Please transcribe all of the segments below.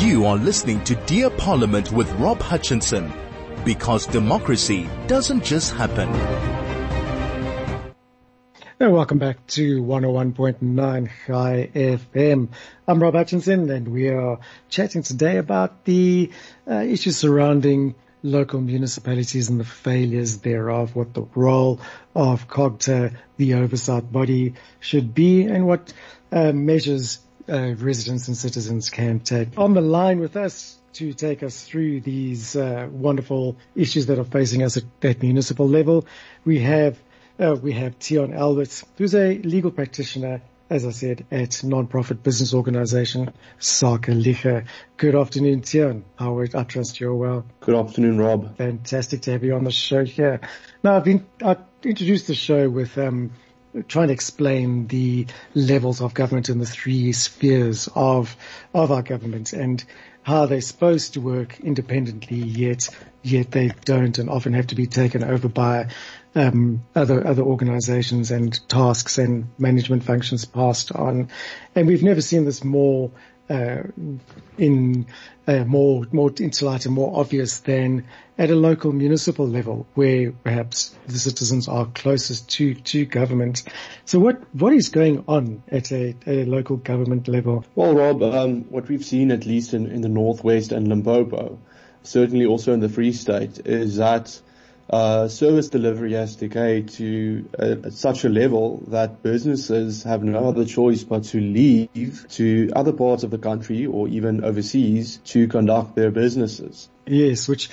You are listening to Dear Parliament with Rob Hutchinson because democracy doesn't just happen. And welcome back to 101.9 Chai FM. I'm Rob Hutchinson and we are chatting today about the uh, issues surrounding local municipalities and the failures thereof, what the role of COGTA, the oversight body, should be and what uh, measures uh, residents and citizens can take. On the line with us to take us through these uh, wonderful issues that are facing us at, at municipal level, we have uh, we have Tian Alberts, who's a legal practitioner, as I said, at non-profit business organization Sakeliga. Good afternoon, Tian. How are, I trust you're well. Good afternoon, Rob. Fantastic to have you on the show here. Now, I've been I introduced the show with um, trying to explain the levels of government and the three spheres of of our government and how they're supposed to work independently, yet yet they don't, and often have to be taken over by um, other other organisations and tasks and management functions passed on. And we've never seen this more uh, in uh, more more light and more obvious than at a local municipal level, where perhaps the citizens are closest to to government. So, what what is going on at a, at a local government level? Well, Rob, um, what we've seen at least in, in the northwest and Limpopo, certainly also in the Free State, is that uh, service delivery has decayed to uh, such a level that businesses have no other choice but to leave to other parts of the country or even overseas to conduct their businesses. Yes, which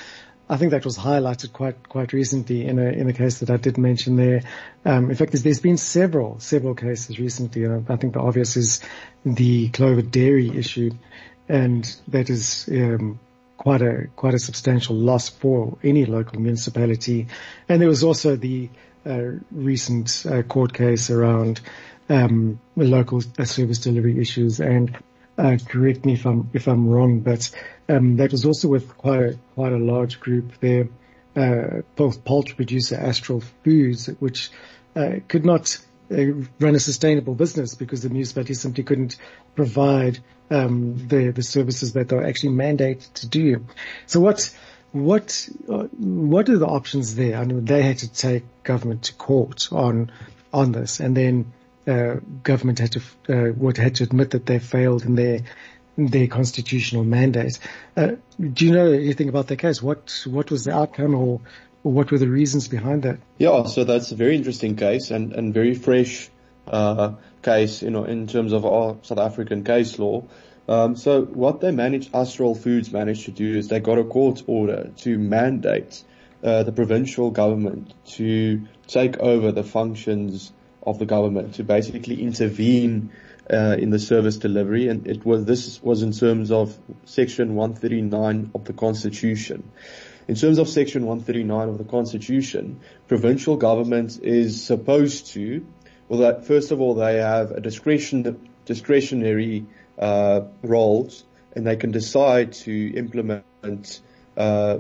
I think that was highlighted quite quite recently in a in a case that I did mention there. Um, in fact, there's, there's been several several cases recently. Uh, I think the obvious is the Clover Dairy issue, and that is um, quite a quite a substantial loss for any local municipality. And there was also the uh, recent uh, court case around um, local service delivery issues. And uh, correct me if I'm if I'm wrong, but um, that was also with quite a, quite a large group there. Uh, both poultry producer Astral Foods, which uh, could not run a sustainable business because the municipality simply couldn't provide um, the the services that they're actually mandated to do. So what what uh, what are the options there? I mean, they had to take government to court on on this, and then uh, government had to uh, would had to admit that they failed in their their constitutional mandate. Uh, do you know anything about that case? What what was the outcome, or what were the reasons behind that? Yeah, so that's a very interesting case and, and very fresh uh, case, you know, in terms of our South African case law. Um, so what they managed, Astral Foods managed to do is they got a court order to mandate uh, the provincial government to take over the functions of the government, to basically intervene uh, in the service delivery, and it was this was in terms of Section 139 of the Constitution. In terms of Section 139 of the Constitution, provincial government is supposed to, well, that first of all, they have a discretion, discretionary uh, roles, and they can decide to implement uh,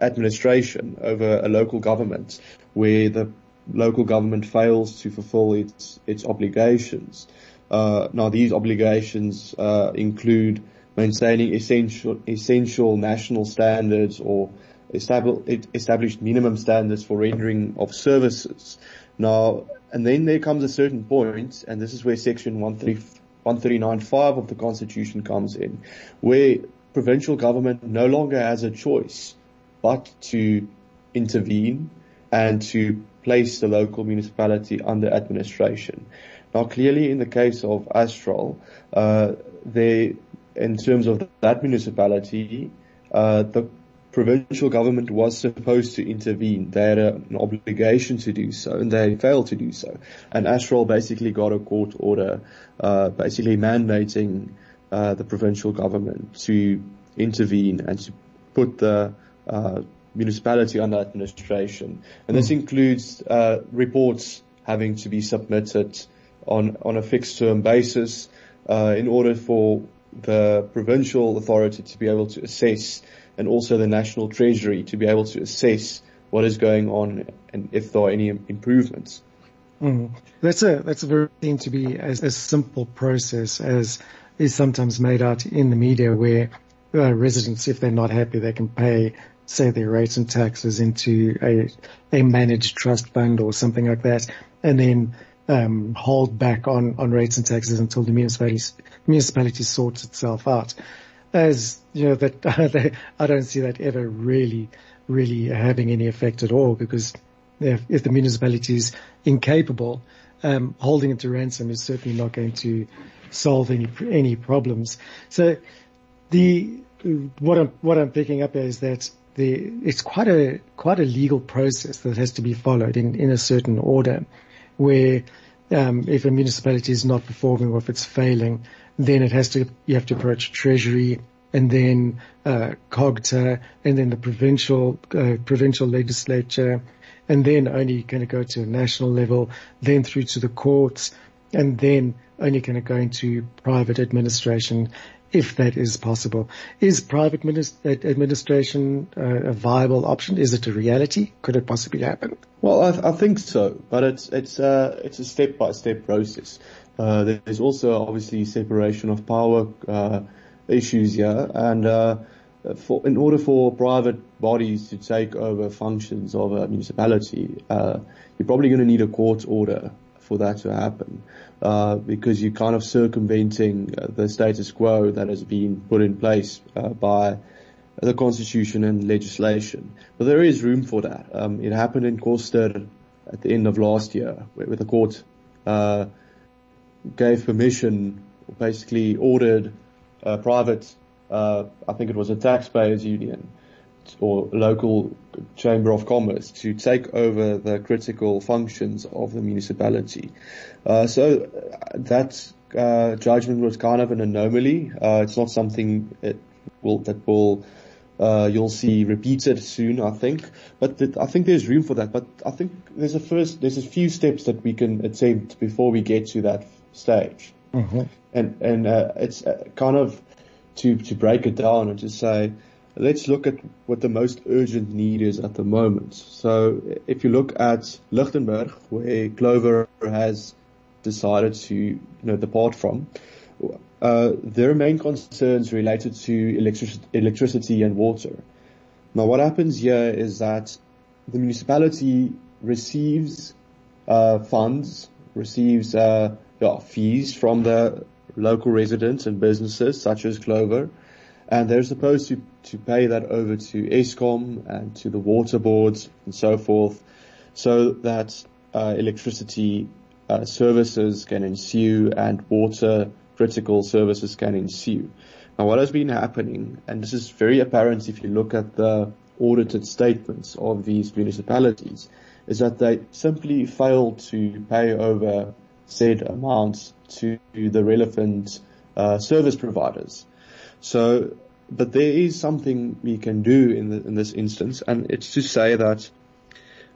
administration over a local government where the local government fails to fulfill its its obligations. Uh, now, these obligations uh, include maintaining essential essential national standards or established minimum standards for rendering of services. Now, and then there comes a certain point, and this is where section 139.5 of the constitution comes in, where provincial government no longer has a choice but to intervene and to place the local municipality under administration. Now, clearly in the case of Astral, uh, they, in terms of that municipality, uh, the provincial government was supposed to intervene. They had a, an obligation to do so, and they failed to do so. And Astral basically got a court order, uh, basically mandating uh, the provincial government to intervene and to put the uh, municipality under administration. And this mm. includes uh, reports having to be submitted on on a fixed term basis uh, in order for the provincial authority to be able to assess and also the National Treasury to be able to assess what is going on and if there are any improvements. Mm. That's a that's a very thing to be as a simple process as is sometimes made out in the media, where uh, residents, if they're not happy, they can pay, say, their rates and taxes into a a managed trust fund or something like that, and then um, hold back on on rates and taxes until the municipality municipality sorts itself out. As you know, that I don't see that ever really really having any effect at all because if, if the municipality is incapable, um, holding it to ransom is certainly not going to solve any any problems. So the what I'm what I'm picking up is that the it's quite a quite a legal process that has to be followed in in a certain order, where um, if a municipality is not performing or if it's failing, then it has to you have to approach Treasury and then uh, COGTA and then the provincial uh, provincial legislature, and then only going to go to a national level, then through to the courts, and then only going to go into private administration if that is possible. Is private administration uh, a viable option? Is it a reality? Could it possibly happen? Well, I, I think so, but it's it's uh, it's a step by step process. Uh, there's also obviously separation of power uh, issues here, and uh, for, in order for private bodies to take over functions of a municipality, uh, you're probably going to need a court order for that to happen. Uh, because you're kind of circumventing the status quo that has been put in place by the constitution and legislation. But there is room for that. Um, it happened in Koster at the end of last year, where the court uh, gave permission, basically ordered a private, uh, I think it was a taxpayers union, or local chamber of commerce to take over the critical functions of the municipality. Uh, so that uh, judgment was kind of an anomaly. Uh, it's not something it will, that will uh, you'll see repeated soon, I think. But th- I think there's room for that. But I think there's a first, there's a few steps that we can attempt before we get to that stage. Mm-hmm. And and uh, it's kind of to to break it down and to say let's look at what the most urgent need is at the moment. So if you look at Lichtenburg, where Clover has decided to you know, depart from, uh, their main concerns related to electric- electricity and water. Now what happens here is that the municipality receives uh, funds, receives uh, yeah, fees from the local residents and businesses such as Clover, and they're supposed to, to pay that over to Eskom and to the water boards and so forth so that uh, electricity uh, services can ensue and water critical services can ensue. Now what has been happening, and this is very apparent if you look at the audited statements of these municipalities, is that they simply fail to pay over said amounts to the relevant uh, service providers. So, but there is something we can do in, the, in this instance, and it's to say that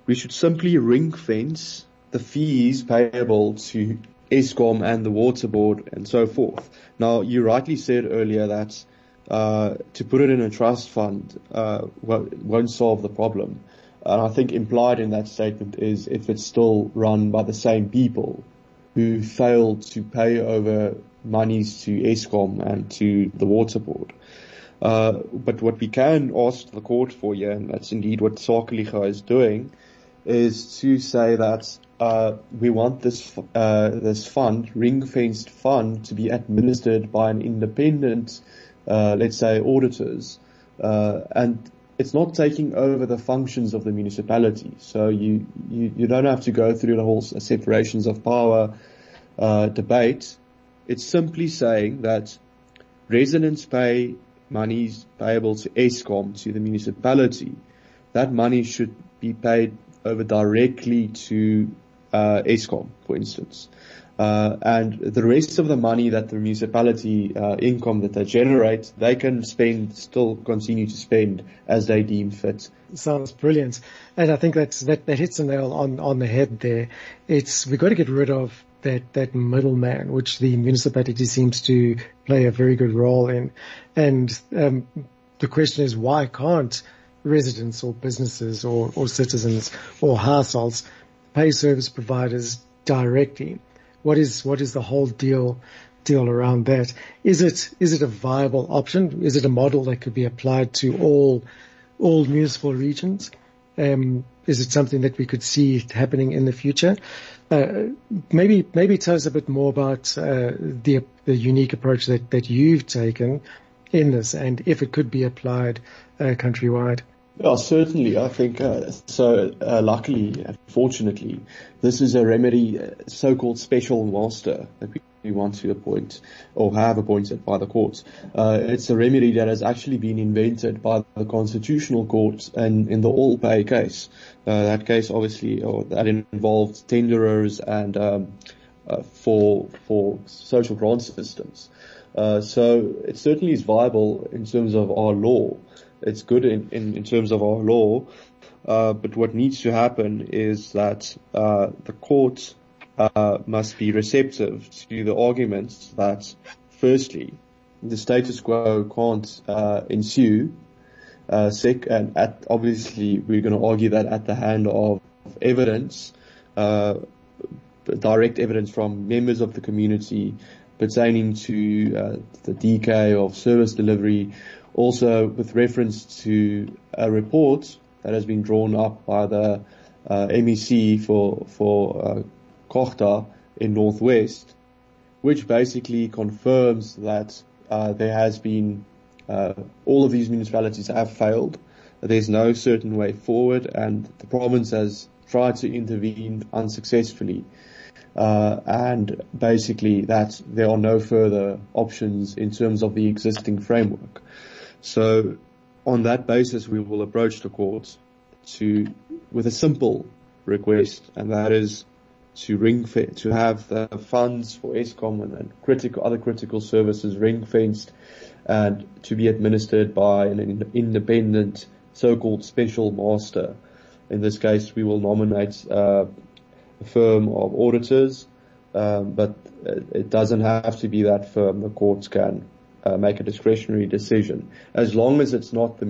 we should simply ring fence the fees payable to Eskom and the water board and so forth. Now, you rightly said earlier that uh, to put it in a trust fund uh, won't solve the problem. And I think implied in that statement is if it's still run by the same people who failed to pay over monies to Eskom and to the water board. Uh, but what we can ask the court for here, and that's indeed what Sakeliga is doing, is to say that uh, we want this uh, this fund, ring-fenced fund, to be administered by an independent, uh, let's say, auditors, uh, and it's not taking over the functions of the municipality. So you you, you don't have to go through the whole separations of power uh, debate. It's simply saying that residents pay monies payable to Eskom, to the municipality. That money should be paid over directly to uh, Eskom, for instance. Uh, and the rest of the money that the municipality uh, income that they generate, they can spend, still continue to spend as they deem fit. Sounds brilliant, and I think that's that, that hits the nail on on the head there. It's we've got to get rid of that that middleman, which the municipality seems to play a very good role in. And um, the question is, why can't residents or businesses or, or citizens or households pay service providers directly? What is what is the whole deal deal around that. Is it is it a viable option? Is it a model that could be applied to all all municipal regions? Um, is it something that we could see happening in the future? Uh, maybe maybe tell us a bit more about uh, the the unique approach that that you've taken in this, and if it could be applied uh, countrywide. Yeah, certainly. I think uh, so. Uh, luckily, fortunately, this is a remedy, uh, so-called special master that we want to appoint or have appointed by the courts. Uh, it's a remedy that has actually been invented by the Constitutional Court and in the All Pay case. Uh, that case, obviously, or that involved tenderers and um, for for social grant systems. So it certainly is viable in terms of our law it's good in, in, in terms of our law. Uh, but what needs to happen is that uh, the courts uh, must be receptive to the arguments that, firstly, the status quo can't uh, ensue. Uh, sec- and at, obviously, we're going to argue that at the hand of evidence, uh, direct evidence from members of the community pertaining to the decay of service delivery also, with reference to a report that has been drawn up by the uh, MEC for for uh, COGTA in Northwest, which basically confirms that uh, there has been uh, all of these municipalities have failed. There's no certain way forward, and the province has tried to intervene unsuccessfully. Uh, and basically that there are no further options in terms of the existing framework. So on that basis, we will approach the courts to, with a simple request, and that is to ring to have the funds for Eskom and, and critical other critical services ring fenced and to be administered by an independent so-called special master. In this case, we will nominate uh, firm of auditors, um, but it doesn't have to be that firm. The courts can uh, make a discretionary decision, as long as it's not the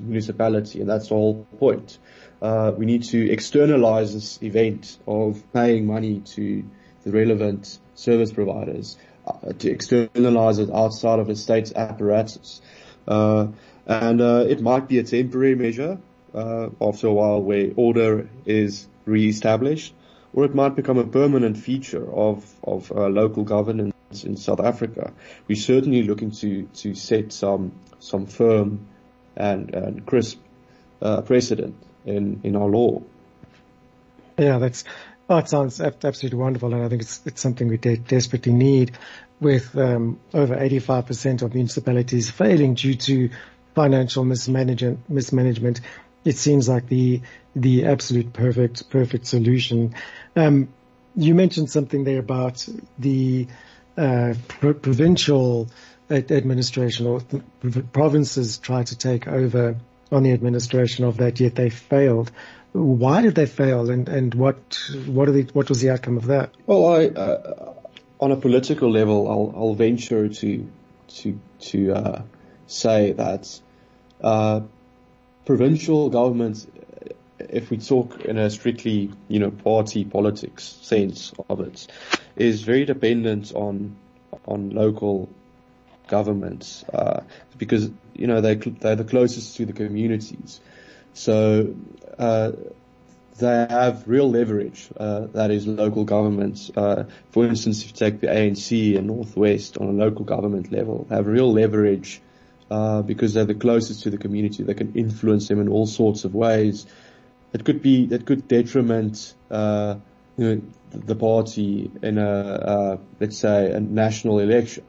municipality, and that's the whole point. Uh, we need to externalize this event of paying money to the relevant service providers, uh, to externalize it outside of the state's apparatus. Uh, and uh, it might be a temporary measure uh, after a while where order is re-established, or it might become a permanent feature of, of local governance in South Africa, we're certainly looking to to set some some firm and, and crisp uh, precedent in in our law. Yeah, that's oh, it sounds absolutely wonderful, and I think it's it's something we de- desperately need. With um, over 85% of municipalities failing due to financial mismanagement, mismanagement, it seems like the the absolute perfect perfect solution. Um, you mentioned something there about the uh, provincial administration or provinces try to take over on the administration of that, yet they failed. Why did they fail, and, and what what, are the, what was the outcome of that? Well, I, uh, on a political level, I'll, I'll venture to to to uh, say that uh, provincial governments, if we talk in a strictly you know party politics sense of it, is very dependent on on local governments uh, because you know they they're the closest to the communities, so uh, they have real leverage. Uh, that is local governments. Uh, for instance, if you take the ANC in Northwest on a local government level, they have real leverage uh, because they're the closest to the community. They can influence them in all sorts of ways. It could be that could detriment uh, you know, the party in a, uh, let's say, a national election.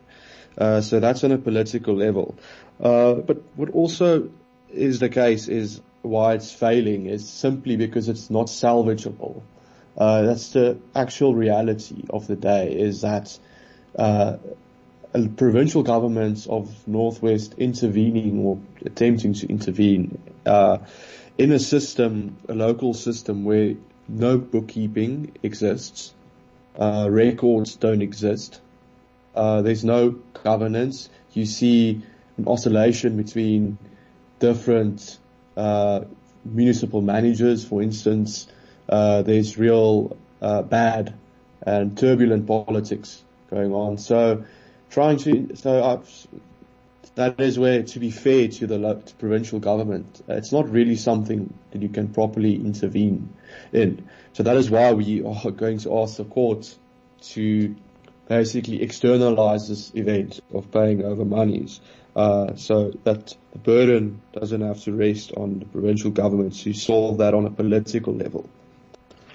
Uh, so that's on a political level. Uh, but what also is the case is why it's failing is simply because it's not salvageable. Uh, that's the actual reality of the day is that, uh, provincial governments of Northwest intervening or attempting to intervene, uh, in a system, a local system where no bookkeeping exists. Uh, records don't exist. Uh, there's no governance. You see an oscillation between different uh, municipal managers, for instance. Uh, there's real uh, bad and turbulent politics going on. So trying to, so I've, that is where, to be fair to the to provincial government, it's not really something that you can properly intervene in. So that is why we are going to ask the court to basically externalize this event of paying over monies, uh, so that the burden doesn't have to rest on the provincial government to solve that on a political level.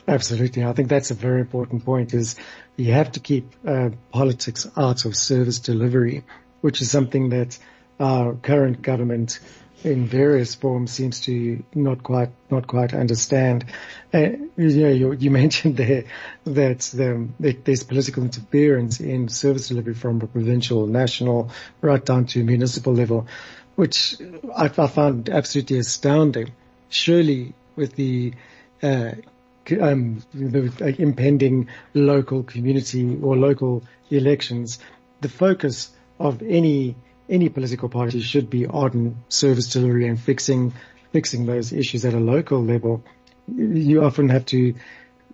Absolutely. I think that's a very important point is you have to keep uh, politics out of service delivery, which is something that our current government in various forms seems to not quite not quite understand. Uh, you, know, you, you, mentioned there that, the, that, there's political interference in service delivery from the provincial, national, right down to municipal level, which I, I found absolutely astounding. Surely, with the uh, um, the impending local community or local elections, the focus of any any political party should be on service delivery and fixing fixing those issues at a local level. You often have to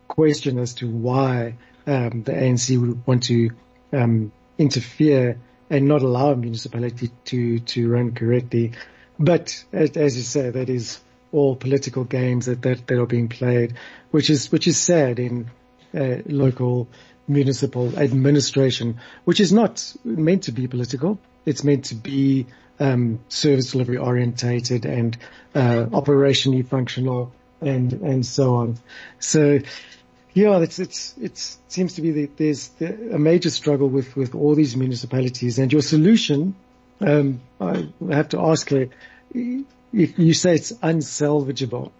question as to why um, the ANC would want to um, interfere and not allow a municipality to to run correctly. But as, as you say, that is all political games that, that, that are being played, which is which is sad in uh, local municipal administration, which is not meant to be political. It's meant to be um, service delivery orientated and uh, operationally functional and and so on. So yeah, it's it's it's it seems to be that there's a major struggle with with all these municipalities, and your solution. Um, I have to ask you say it's unsalvageable,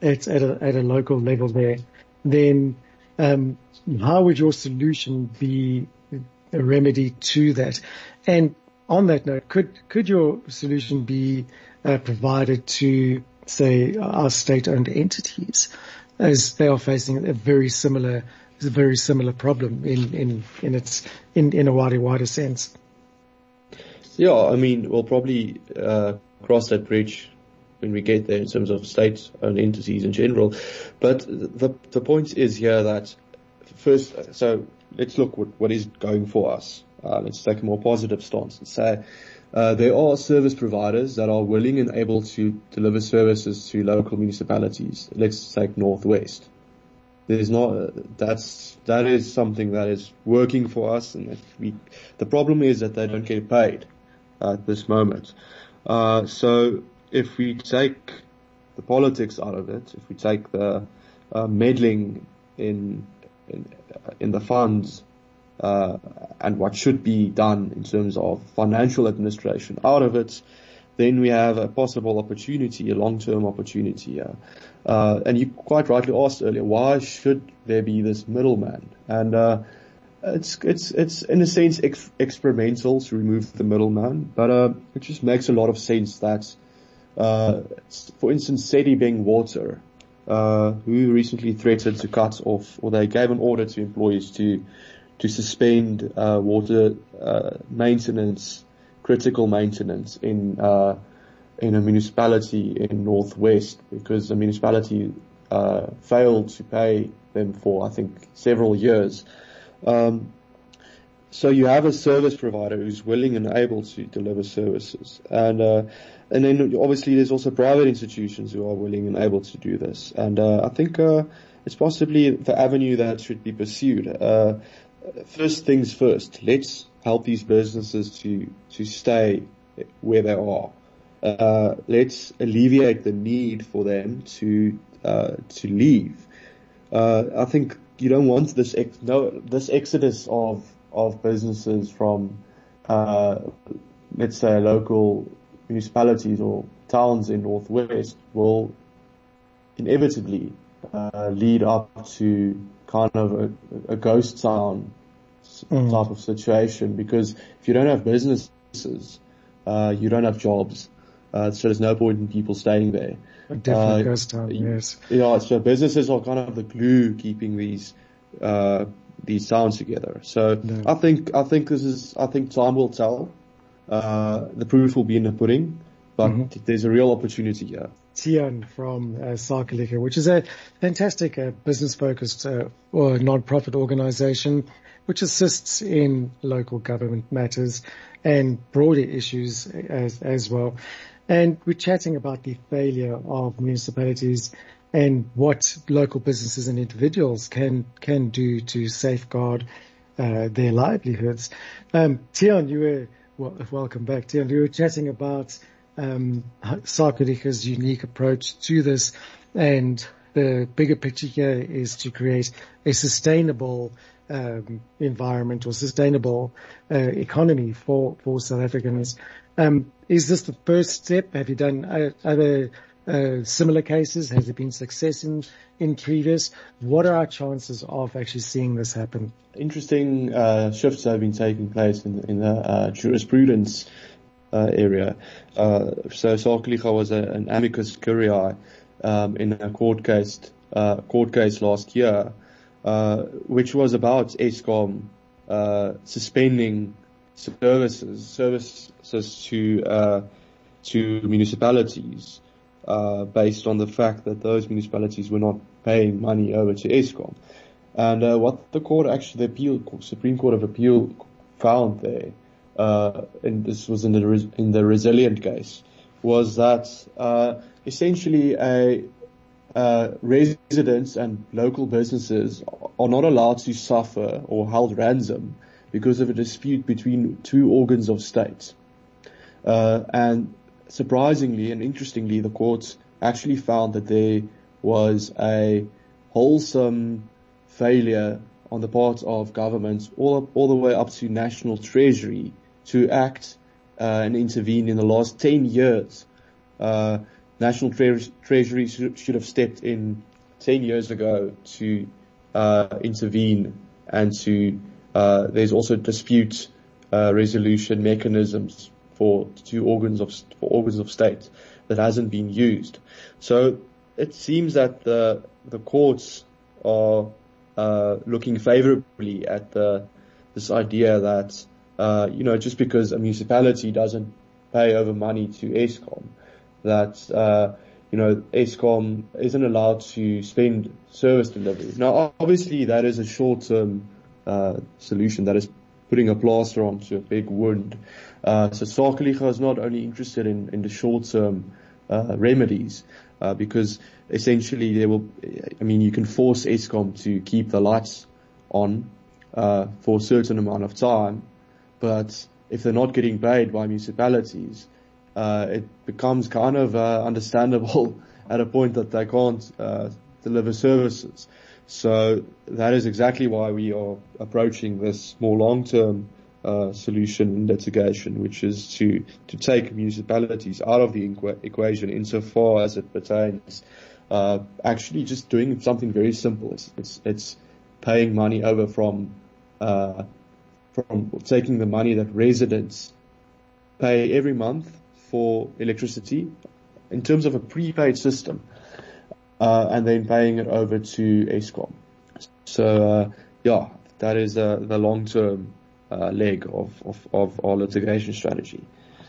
it's at a, at a local level there, then um, how would your solution be a remedy to that? And on that note, could could your solution be uh, provided to say our state-owned entities, as they are facing a very similar a very similar problem in in in its in in a wider wider sense? Yeah, I mean, we'll probably uh, cross that bridge when we get there in terms of state-owned entities in general. But the the point is here that first, so let's look what what is going for us. Uh, let's take a more positive stance and say uh, there are service providers that are willing and able to deliver services to local municipalities. Let's take Northwest. There's not that's that is something that is working for us, and we. The problem is that they don't get paid at this moment. Uh, so if we take the politics out of it, if we take the uh, meddling in in, in the funds uh, and what should be done in terms of financial administration out of it, then we have a possible opportunity, a long-term opportunity. Uh, and you quite rightly asked earlier, why should there be this middleman? And uh, it's it's it's in a sense ex- experimental to remove the middleman, but uh, it just makes a lot of sense that, uh, for instance, Sedibeng Water, uh, who recently threatened to cut off, or they gave an order to employees to to suspend uh, water uh, maintenance, critical maintenance in uh, in a municipality in Northwest because the municipality uh, failed to pay them for I think several years. Um, so you have a service provider who's willing and able to deliver services, and uh, and then obviously there's also private institutions who are willing and able to do this, and uh, I think uh, it's possibly the avenue that should be pursued. Uh, first things first, let's help these businesses to to stay where they are. Uh, let's alleviate the need for them to uh, to leave. I think you don't want this ex- no this exodus of of businesses from uh, let's say local municipalities or towns in northwest will inevitably uh, lead up to kind of a, a ghost town mm. type of situation because if you don't have businesses, uh, you don't have jobs. Uh, so there's no point in people staying there. Definitely uh, ghost town, yes. Yeah, so businesses are kind of the glue keeping these, uh, these towns together. So no. I think, I think this is, I think time will tell. Uh, the proof will be in the pudding, but mm-hmm. there's a real opportunity here. Tian from uh, Sakeliga, which is a fantastic uh, business-focused uh, or non-profit organization which assists in local government matters and broader issues as, as well. And we're chatting about the failure of municipalities and what local businesses and individuals can, can do to safeguard uh, their livelihoods. Um, Tian, you were, well, welcome back, Tian. You were chatting about um, Sakeliga's unique approach to this and the bigger picture here is to create a sustainable um, environment or sustainable uh, economy for for South Africans. Um, is this the first step? Have you done uh, other uh, similar cases? Has there been success in in previous? What are our chances of actually seeing this happen? Interesting uh, shifts have been taking place in, in the uh, jurisprudence uh, area. so Sakeliga was a, an amicus curiae um, in a court case uh, court case last year, uh, which was about Eskom uh, suspending services services to uh, to municipalities uh, based on the fact that those municipalities were not paying money over to Eskom. And uh, what the court actually, the appeal, Supreme Court of Appeal found there, and this was in the in the resilient case, was that essentially a uh, residents and local businesses are not allowed to suffer or held ransom because of a dispute between two organs of state. Uh, and surprisingly and interestingly, the courts actually found that there was a wholesome failure on the part of governments all, all the way up to national treasury to act uh, and intervene in the last 10 years. Uh, National Tre- Treasury should, should, have stepped in 10 years ago to uh, intervene and to, uh, there's also dispute uh, resolution mechanisms for two organs of, for organs of state that hasn't been used. So it seems that the, the courts are, uh, looking favorably at the, this idea that, uh, you know, just because a municipality doesn't pay over money to Eskom, that uh, you know Eskom isn't allowed to spend service delivery. Now, obviously, that is a short-term uh, solution. That is putting a plaster onto a big wound. Uh, so Sakeliga is not only interested in, in the short-term uh, remedies, uh, because essentially they will, I mean, you can force Eskom to keep the lights on uh, for a certain amount of time, but if they're not getting paid by municipalities, uh, it becomes kind of understandable at a point that they can't uh, deliver services. So that is exactly why we are approaching this more long-term uh, solution in litigation, which is to to take municipalities out of the equ- equation insofar as it pertains. Uh, actually, just doing something very simple. It's it's, it's paying money over from uh, from taking the money that residents pay every month for electricity in terms of a prepaid system, uh, and then paying it over to Eskom. So, uh, yeah, that is uh, the long-term uh, leg of, of, of our litigation strategy.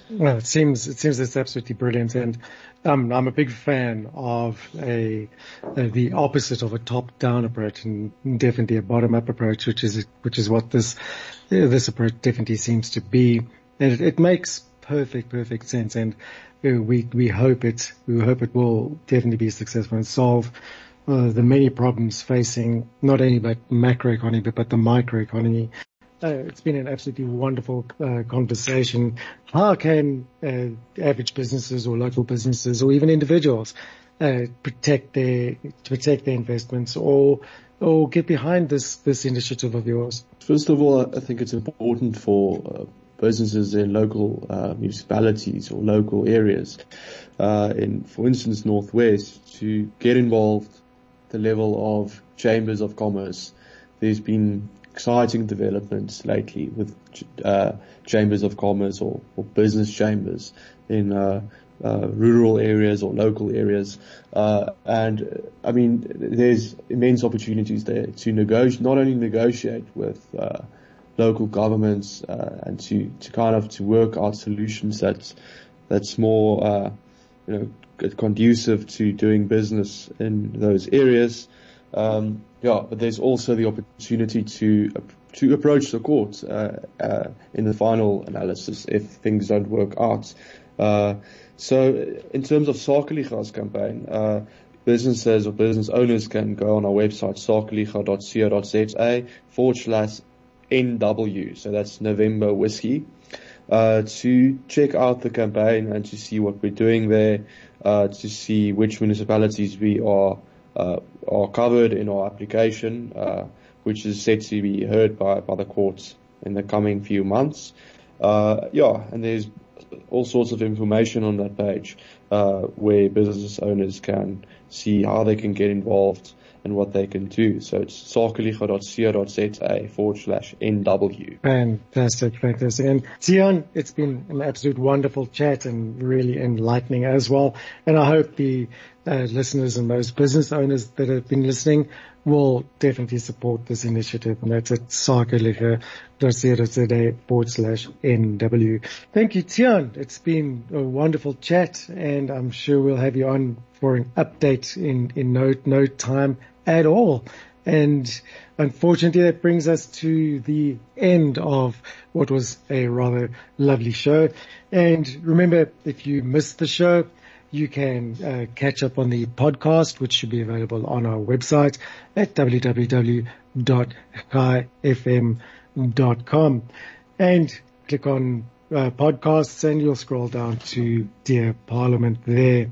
Well, it seems it seems it's absolutely brilliant, and um, I'm a big fan of a, a the opposite of a top-down approach, and definitely a bottom-up approach, which is which is what this this approach definitely seems to be, and it, it makes perfect, perfect sense. And we, we hope it, we hope it will definitely be successful and solve uh, the many problems facing not only but macroeconomy, but, but the microeconomy. Uh, it's been an absolutely wonderful uh, conversation. How can uh, average businesses or local businesses or even individuals uh, protect their protect their investments or or get behind this this initiative of yours? First of all, I think it's important for uh, businesses in local uh, municipalities or local areas, uh, in, for instance, Northwest, to get involved at the level of chambers of commerce. There's been exciting developments lately with uh, chambers of commerce or, or business chambers in uh, uh, rural areas or local areas. Uh, and I mean, there's immense opportunities there to negotiate, not only negotiate with uh, local governments uh, and to, to kind of to work out solutions that's that's more uh, you know conducive to doing business in those areas. Um, yeah, but there's also the opportunity to to approach the court uh, uh, in the final analysis if things don't work out. Uh, so, in terms of Sakeliga's campaign, uh, businesses or business owners can go on our website sakeliga.co.za forward slash NW. So that's November whiskey. Uh, to check out the campaign and to see what we're doing there, uh, to see which municipalities we are uh, are covered in our application, uh, which is set to be heard by by the courts in the coming few months. Uh, yeah, and there's all sorts of information on that page uh, where business owners can see how they can get involved and what they can do. So it's sakeliga.co.za forward slash NW. Fantastic, fantastic. And Tian, it's been an absolute wonderful chat and really enlightening as well. And I hope the uh, listeners and those business owners that have been listening will definitely support this initiative. And that's at sakeliga.co.za forward slash NW. Thank you, Tian. It's been a wonderful chat and I'm sure we'll have you on for an update in, in no, no time at all. And unfortunately, that brings us to the end of what was a rather lovely show. And remember, if you missed the show, you can uh, catch up on the podcast, which should be available on our website at www.chaifm.com and click on uh, podcasts and you'll scroll down to Dear Parliament there.